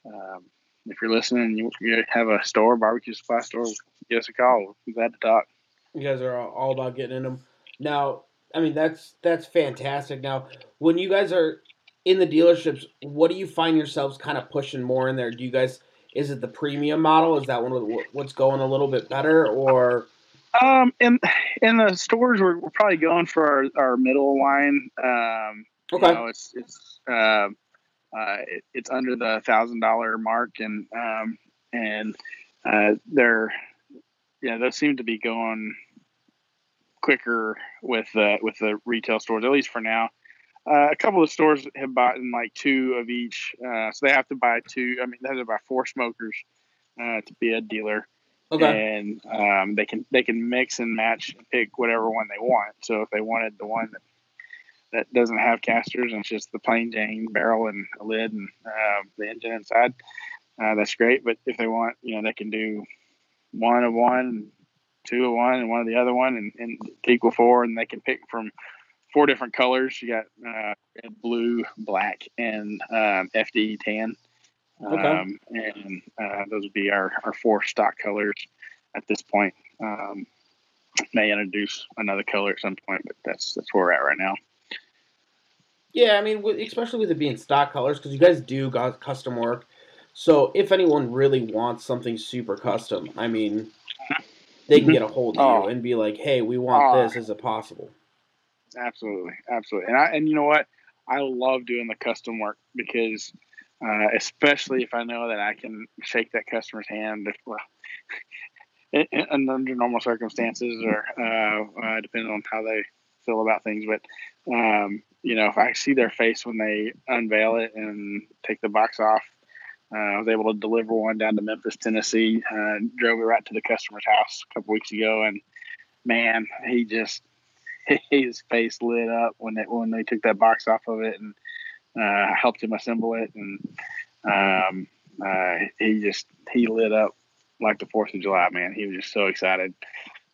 um, if you're listening, you, you have a store, barbecue supply store, give us a call. We're glad to talk. You guys are all about getting in them. Now, I mean, that's that's fantastic. Now, when you guys are in the dealerships, what do you find yourselves kind of pushing more in there? Do you guys is it the premium model? Is that one of the, what's going a little bit better, or? Um, in in the stores, we're, we're probably going for our, our middle line. Um, okay. You know, it's it's uh, uh, it, it's under the thousand dollar mark, and um, and uh, they're yeah, those seem to be going quicker with uh, with the retail stores, at least for now. Uh, a couple of stores have bought in like two of each, uh, so they have to buy two. I mean, they have to buy four smokers uh, to be a dealer, okay. and um, they can they can mix and match and pick whatever one they want. So if they wanted the one that that doesn't have casters and it's just the plain Jane barrel and a lid and uh, the engine inside. Uh, that's great. But if they want, you know, they can do one of one, two of one, and one of the other one, and, and equal four, and they can pick from four different colors. You got uh, red, blue, black, and um, FD tan. Okay. Um, and uh, those would be our, our four stock colors at this point. Um, may introduce another color at some point, but that's that's where we're at right now. Yeah, I mean, especially with it being stock colors, because you guys do got custom work. So if anyone really wants something super custom, I mean, they can get a hold of Oh. you and be like, "Hey, we want Oh. this. Is it possible?" Absolutely, absolutely. And I and you know what? I love doing the custom work because, uh, especially if I know that I can shake that customer's hand, if, well, in, in, under normal circumstances or uh, uh, depending on how they feel about things. But um, you know, if I see their face when they unveil it and take the box off. Uh, I was able to deliver one down to Memphis, Tennessee. Uh, drove it right to the customer's house a couple weeks ago, and man, he just his face lit up when they when they took that box off of it and uh, helped him assemble it, and um, uh, he just he lit up like the Fourth of July. Man, he was just so excited,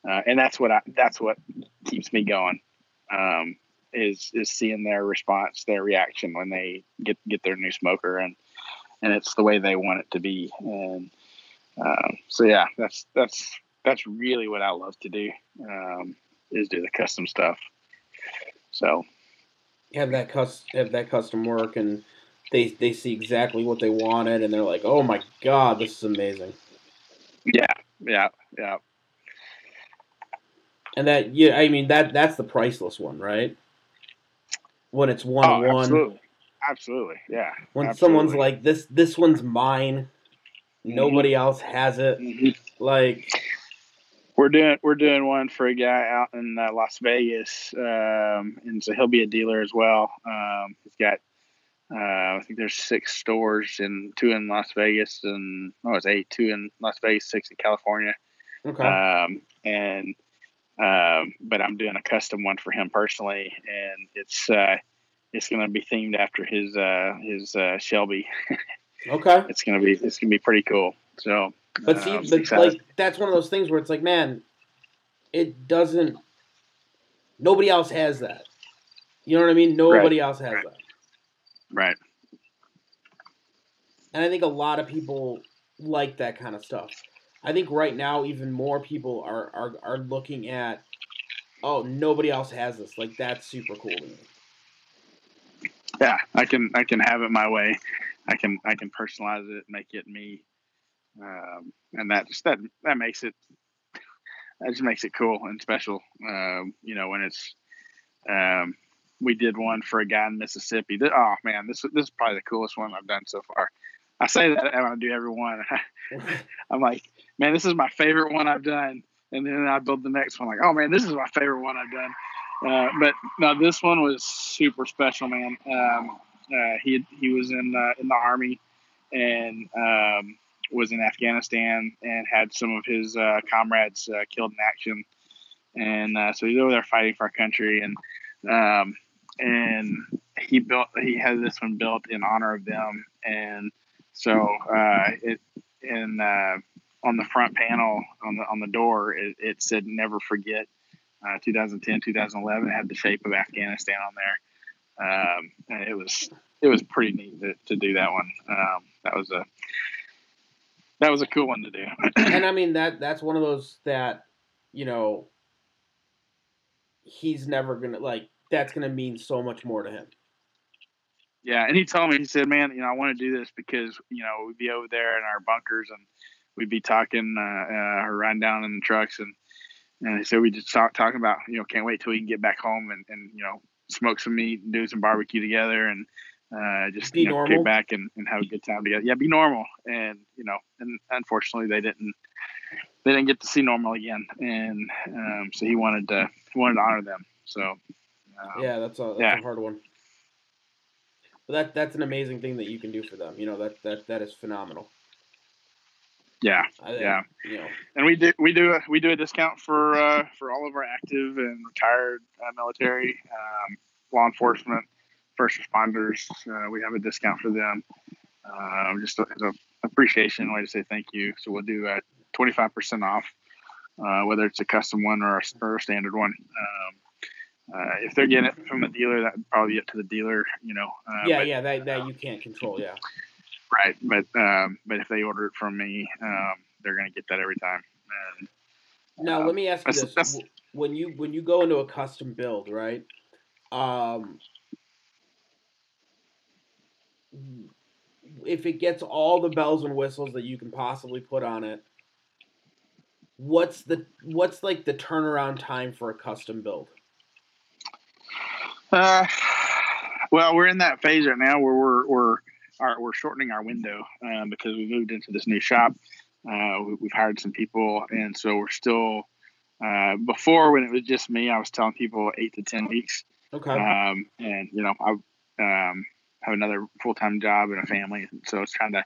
uh, and that's what I that's what keeps me going. Um, is is seeing their response, their reaction when they get get their new smoker, and and it's the way they want it to be, and um, so yeah, that's that's that's really what I love to do. Um, is do the custom stuff. So Have that cus have that custom work, and they they see exactly what they wanted, and they're like, "Oh my god, this is amazing." yeah, yeah, yeah, And that yeah, I mean that that's the priceless one, right? When it's one oh, on one. absolutely, absolutely, yeah. When absolutely. someone's like this this one's mine. Nobody else has it. Mhm. Like We're doing we're doing one for a guy out in uh, Las Vegas, um, and so he'll be a dealer as well. Um, he's got uh, I think there's six stores and two in Las Vegas and oh it's eight two in Las Vegas, six in California. okay. um, and um, but I'm doing a custom one for him personally, and it's uh, it's going to be themed after his uh, his uh, Shelby. okay. It's going to be it's going to be pretty cool. So, But see, um, but excited. like that's one of those things where it's like, man, it doesn't. Nobody else has that. You know what I mean? Nobody else has that. right, And I think a lot of people like that kind of stuff. I think right now even more people are are, are looking at, oh, nobody else has this. Like that's super cool to me. Yeah, I can I can have it my way. I can I can personalize it, make it me, um, and that just that that makes it that just makes it cool and special. Um, you know when it's um, we did one for a guy in Mississippi. Th- Oh man, this this is probably the coolest one I've done so far. I say that and I do every one. I'm like, man, this is my favorite one I've done. And then I build the next one, like, oh man, this is my favorite one I've done. Uh, but no, this one was super special, man. Um, uh, he he was in uh, in the army and um, was in Afghanistan and had some of his uh, comrades uh, killed in action, and uh, so he's over there fighting for our country. And um, and he built he had this one built in honor of them, and so it in on the front panel on the on the door it, it said never forget uh, 2010 2011 it had the shape of afghanistan on there. Um, and it was it was pretty neat to, to do that one. Um, that was a that was a cool one to do. And I mean that that's one of those that, you know, he's never gonna like that's gonna mean so much more to him. yeah and he told me he said man you know i want to do this because you know we'd be over there in our bunkers and we'd be talking uh, uh, or riding down in the trucks and and said we just talk talking about you know can't wait till we can get back home and, and you know smoke some meat and do some barbecue together and uh, just Be you know normal. get back and, and have a good time together. Yeah, be normal. And you know, and unfortunately they didn't they didn't get to see normal again. And um, so he wanted to he wanted to honor them. So um, Yeah, that's a that's yeah. a hard one. But that that's an amazing thing that you can do for them. You know that that that is phenomenal. Yeah, think, Yeah. You know, and we do we do a, we do a discount for uh, for all of our active and retired uh, military, um, law enforcement, first responders. Uh, we have a discount for them. Um, just as a appreciation way to say thank you. So we'll do a twenty five percent off, uh, whether it's a custom one or a, or a standard one. Um, uh, if they're getting it from a dealer, that would probably be up to the dealer. You know. Uh, yeah, but- yeah, that that you can't control. Yeah, Right, but um, but if they order it from me, um, they're gonna get that every time. And, Now uh, let me ask you that's- this: that's- when you when you go into a custom build, right? Um, if it gets all the bells and whistles that you can possibly put on it, what's the what's like the turnaround time for a custom build? Uh, well, we're in that phase right now where we're we're are, we're shortening our window um, because we moved into this new shop. Uh, we, have hired some people, and so we're still. Uh, before, when it was just me, I was telling people eight to ten weeks. Okay. Um, and you know, I um, have another full time job and a family, so it's trying to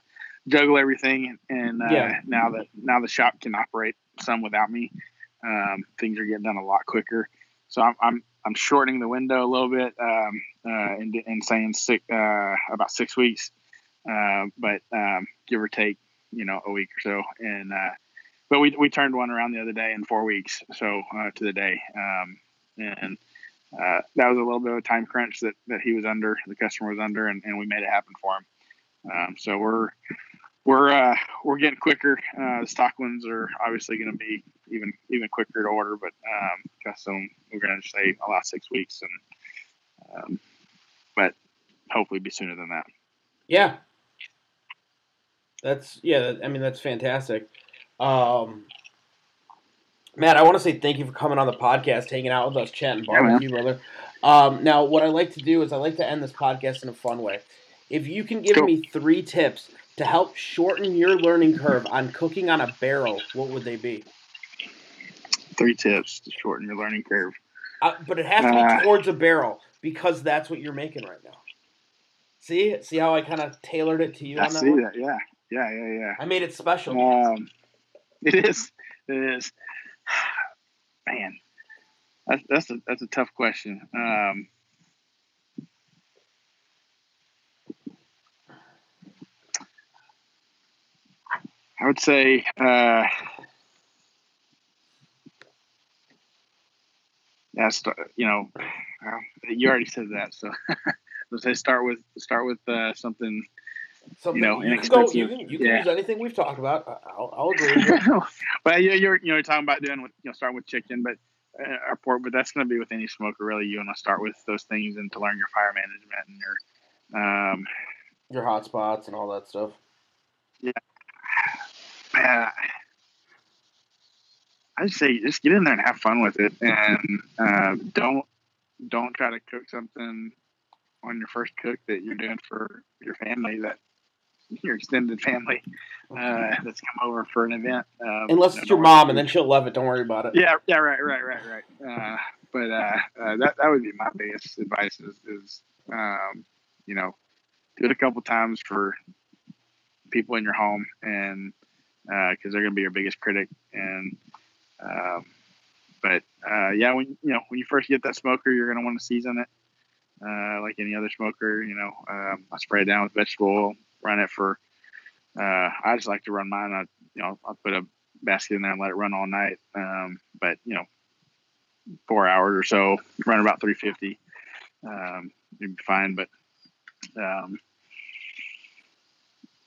juggle everything. And uh, yeah. now that now the shop can operate some without me, um, things are getting done a lot quicker. So I'm, I'm I'm shortening the window a little bit um, uh, and, and saying six, uh, about six weeks, uh, but um, give or take, you know, a week or so. And uh, but we we turned one around the other day in four weeks, so uh, to the day, um, and uh, that was a little bit of a time crunch that that he was under, the customer was under, and, and we made it happen for him. Um, so we're we're uh, we're getting quicker. Uh, the stock ones are obviously going to be even even quicker to order, but um, custom we're going to say a last six weeks, and um, but hopefully be sooner than that. Yeah, that's yeah. I mean that's fantastic. Um, Matt, I want to say thank you for coming on the podcast, hanging out with us, chatting barbecue, yeah, brother. Um, now, what I like to do is I like to end this podcast in a fun way. If you can give cool. me three tips to help shorten your learning curve on cooking on a barrel, what would they be? Three tips to shorten your learning curve. Uh, but it has to be uh, towards a barrel because that's what you're making right now. See, see how I kind of tailored it to you. I on that see one? that. Yeah, yeah, yeah, yeah. I made it special. Um, it is. It is. Man, that's that's a that's a tough question. Um, I would say, uh, yeah, you know, you already said that, so let's say start with start with uh, something, something. You know, you can, go, you can, you can yeah. use anything we've talked about. I'll, I'll agree. but yeah, you're you know talking about doing with you know starting with chicken, but uh, or pork, but that's going to be with any smoker really. You want to start with those things and to learn your fire management and your um, your hot spots and all that stuff. Yeah, man, I say just get in there and have fun with it, and uh, don't don't try to cook something on your first cook that you're doing for your family that your extended family uh, that's come over for an event. Um, Unless it's your mom, and then she'll love it. Don't worry about it. Yeah, yeah, right, right, right, right. Uh, but uh, uh, that that would be my biggest advice is, is um, you know, do it a couple times for people in your home, and because uh, they're going to be your biggest critic. And um, but uh, yeah, when you know when you first get that smoker, you're going to want to season it uh, like any other smoker. You know, um, I spray it down with vegetable oil, run it for. I just like to run mine. I you know I'll put a basket in there and let it run all night. Um, but you know, four hours or so, run about 350. Um, you'd be fine. But um,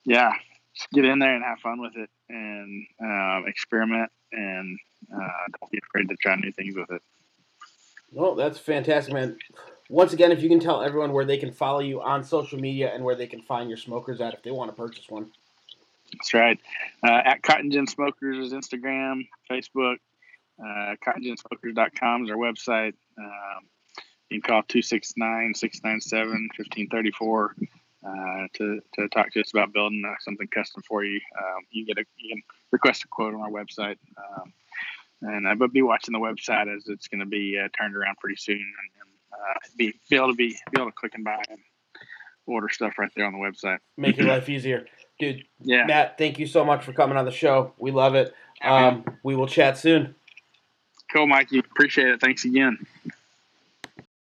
yeah, just get in there and have fun with it and uh, experiment and uh, don't be afraid to try new things with it. Well, that's fantastic, man. Once again, if you can tell everyone where they can follow you on social media and where they can find your smokers at if they want to purchase one. That's right. Uh, at Cotton Gin Smokers is Instagram, Facebook. Uh, CottonGinSmokers.com is our website. Um, you can call 269 697 1534 uh, to, to talk to us about building uh, something custom for you. Um, you get a you can request a quote on our website, um, and uh, but be watching the website as it's going to be uh, turned around pretty soon, and, and uh, be, be able to be be able to click and buy and order stuff right there on the website. Make your life easier, dude. Yeah, Matt, thank you so much for coming on the show. We love it. Um, we will chat soon. Cool, Mikey. Appreciate it. Thanks again.